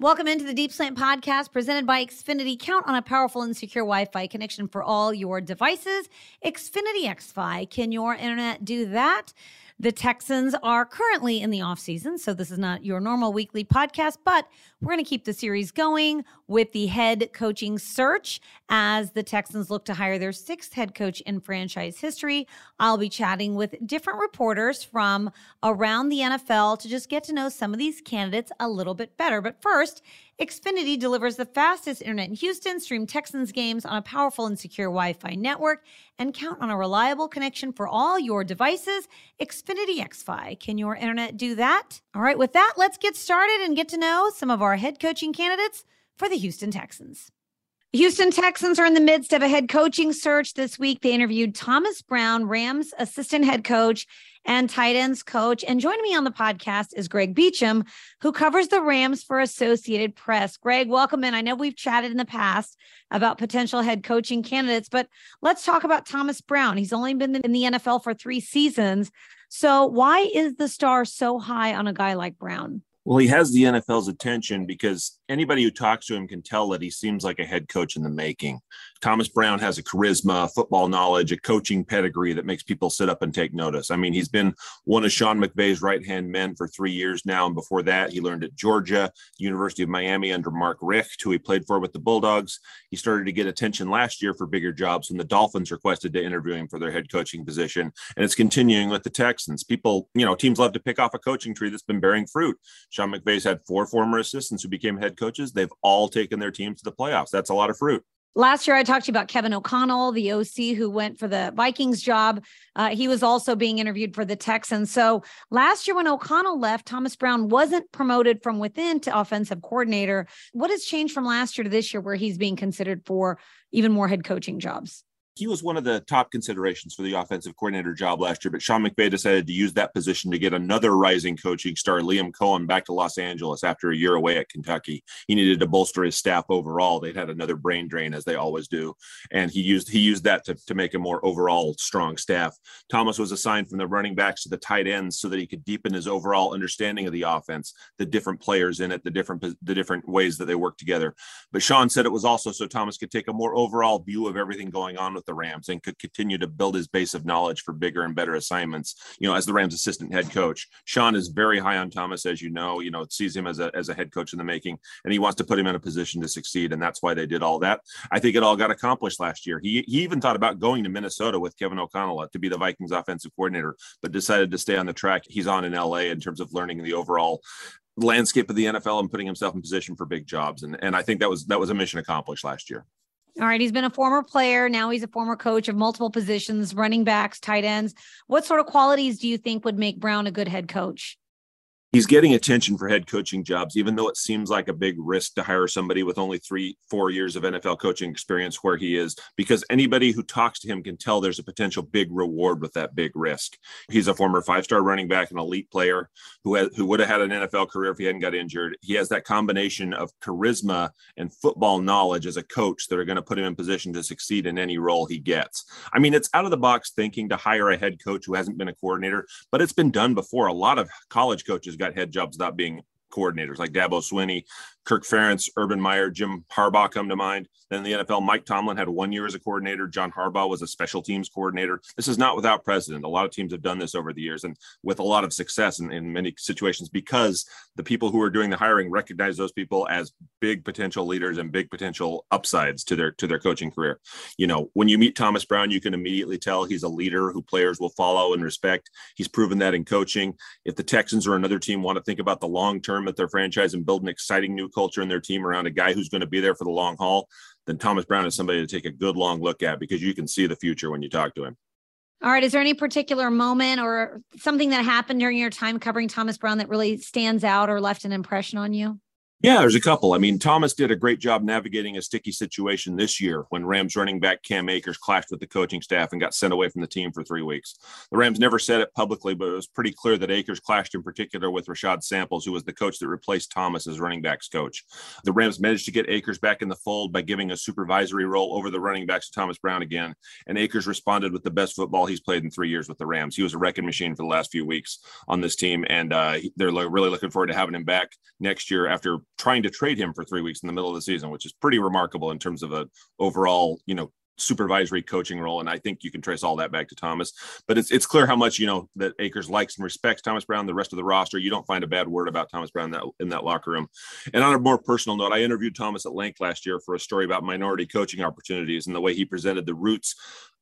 Welcome into the Deep Slant podcast presented by Xfinity. Count on a powerful and secure Wi Fi connection for all your devices. Xfinity XFi. Can your internet do that? The Texans are currently in the offseason, so this is not your normal weekly podcast, but we're going to keep the series going with the head coaching search as the Texans look to hire their sixth head coach in franchise history. I'll be chatting with different reporters from around the NFL to just get to know some of these candidates a little bit better. But first, Xfinity delivers the fastest internet in Houston. Stream Texans games on a powerful and secure Wi Fi network and count on a reliable connection for all your devices. Xfinity XFi. Can your internet do that? All right, with that, let's get started and get to know some of our head coaching candidates for the Houston Texans. Houston Texans are in the midst of a head coaching search this week. They interviewed Thomas Brown, Rams assistant head coach, and tight ends coach. And joining me on the podcast is Greg Beacham, who covers the Rams for Associated Press. Greg, welcome in. I know we've chatted in the past about potential head coaching candidates, but let's talk about Thomas Brown. He's only been in the NFL for three seasons. So, why is the star so high on a guy like Brown? Well, he has the NFL's attention because anybody who talks to him can tell that he seems like a head coach in the making. Thomas Brown has a charisma, football knowledge, a coaching pedigree that makes people sit up and take notice. I mean, he's been one of Sean McVay's right hand men for three years now. And before that, he learned at Georgia, University of Miami under Mark Richt, who he played for with the Bulldogs. He started to get attention last year for bigger jobs when the Dolphins requested to interview him for their head coaching position. And it's continuing with the Texans. People, you know, teams love to pick off a coaching tree that's been bearing fruit. Sean McVay's had four former assistants who became head coaches. They've all taken their teams to the playoffs. That's a lot of fruit. Last year, I talked to you about Kevin O'Connell, the OC who went for the Vikings job. Uh, he was also being interviewed for the Texans. So last year, when O'Connell left, Thomas Brown wasn't promoted from within to offensive coordinator. What has changed from last year to this year where he's being considered for even more head coaching jobs? He was one of the top considerations for the offensive coordinator job last year, but Sean McVay decided to use that position to get another rising coaching star, Liam Coen, back to Los Angeles after a year away at Kentucky. He needed to bolster his staff overall. They'd had another brain drain, as they always do, and he used he used that to, to make a more overall strong staff. Thomas was assigned from the running backs to the tight ends so that he could deepen his overall understanding of the offense, the different players in it, the different the different ways that they work together. But Sean said it was also so Thomas could take a more overall view of everything going on with the Rams and could continue to build his base of knowledge for bigger and better assignments. You know, as the Rams assistant head coach, Sean is very high on Thomas, as you know. You know, sees him as a as a head coach in the making, and he wants to put him in a position to succeed, and that's why they did all that. I think it all got accomplished last year. He he even thought about going to Minnesota with Kevin O'Connell to be the Vikings offensive coordinator, but decided to stay on the track he's on in LA in terms of learning the overall landscape of the NFL and putting himself in position for big jobs. And, and I think that was that was a mission accomplished last year. All right. He's been a former player. Now he's a former coach of multiple positions, running backs, tight ends. What sort of qualities do you think would make Brown a good head coach? He's getting attention for head coaching jobs, even though it seems like a big risk to hire somebody with only three, four years of NFL coaching experience where he is, because anybody who talks to him can tell there's a potential big reward with that big risk. He's a former five-star running back, an elite player who has, who would have had an NFL career if he hadn't got injured. He has that combination of charisma and football knowledge as a coach that are going to put him in position to succeed in any role he gets. I mean, it's out of the box thinking to hire a head coach who hasn't been a coordinator, but it's been done before. A lot of college coaches got head jobs not being coordinators like Dabo Swinney, Kirk Ferentz, Urban Meyer, Jim Harbaugh come to mind. Then the NFL, Mike Tomlin had one year as a coordinator. John Harbaugh was a special teams coordinator. This is not without precedent. A lot of teams have done this over the years and with a lot of success in, in many situations because the people who are doing the hiring recognize those people as big potential leaders and big potential upsides to their to their coaching career. You know, when you meet Thomas Brown, you can immediately tell he's a leader who players will follow and respect. He's proven that in coaching. If the Texans or another team want to think about the long term of their franchise and build an exciting new culture in their team around a guy who's going to be there for the long haul, then Thomas Brown is somebody to take a good long look at because you can see the future when you talk to him. All right. Is there any particular moment or something that happened during your time covering Thomas Brown that really stands out or left an impression on you? Yeah, there's a couple. I mean, Thomas did a great job navigating a sticky situation this year when Rams running back Cam Akers clashed with the coaching staff and got sent away from the team for three weeks. The Rams never said it publicly, but it was pretty clear that Akers clashed in particular with Rashad Samples, who was the coach that replaced Thomas as running backs coach. The Rams managed to get Akers back in the fold by giving a supervisory role over the running backs to Thomas Brown again. And Akers responded with the best football he's played in three years with the Rams. He was a wrecking machine for the last few weeks on this team, and uh, they're really looking forward to having him back next year after trying to trade him for three weeks in the middle of the season, which is pretty remarkable in terms of a overall, you know, supervisory coaching role. And I think you can trace all that back to Thomas. But it's it's clear how much you know that Akers likes and respects Thomas Brown. The rest of the roster, you don't find a bad word about Thomas Brown in that in that locker room. And on a more personal note, I interviewed Thomas at length last year for a story about minority coaching opportunities and the way he presented the roots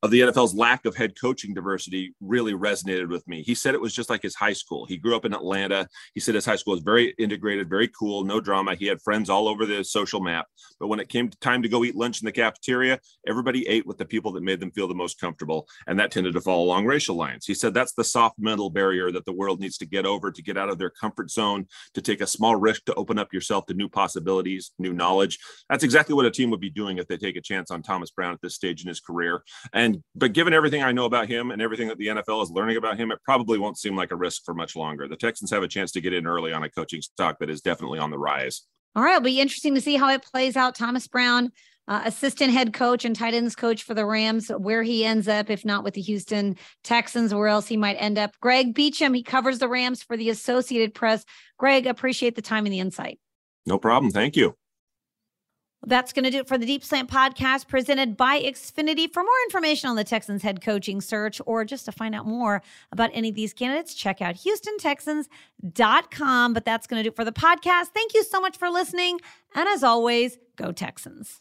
of the NFL's lack of head coaching diversity really resonated with me. He said it was just like his high school. He grew up in Atlanta. He said his high school was very integrated, very cool, no drama. He had friends all over the social map. But when it came time to go eat lunch in the cafeteria, everybody ate with the people that made them feel the most comfortable. And that tended to fall along racial lines. He said that's the soft mental barrier that the world needs to get over to get out of their comfort zone, to take a small risk to open up yourself to new possibilities, new knowledge. That's exactly what a team would be doing if they take a chance on Thomas Brown at this stage in his career. And and but given everything I know about him and everything that the NFL is learning about him, it probably won't seem like a risk for much longer. The Texans have a chance to get in early on a coaching stock that is definitely on the rise. All right, it'll be interesting to see how it plays out. Thomas Brown, uh, assistant head coach and tight ends coach for the Rams, where he ends up, if not with the Houston Texans, where else he might end up. Greg Beacham, he covers the Rams for the Associated Press. Greg, appreciate the time and the insight. No problem. Thank you. That's going to do it for the Deep Slant podcast presented by Xfinity. For more information on the Texans head coaching search or just to find out more about any of these candidates, check out HoustonTexans.com. But that's going to do it for the podcast. Thank you so much for listening. And as always, go Texans.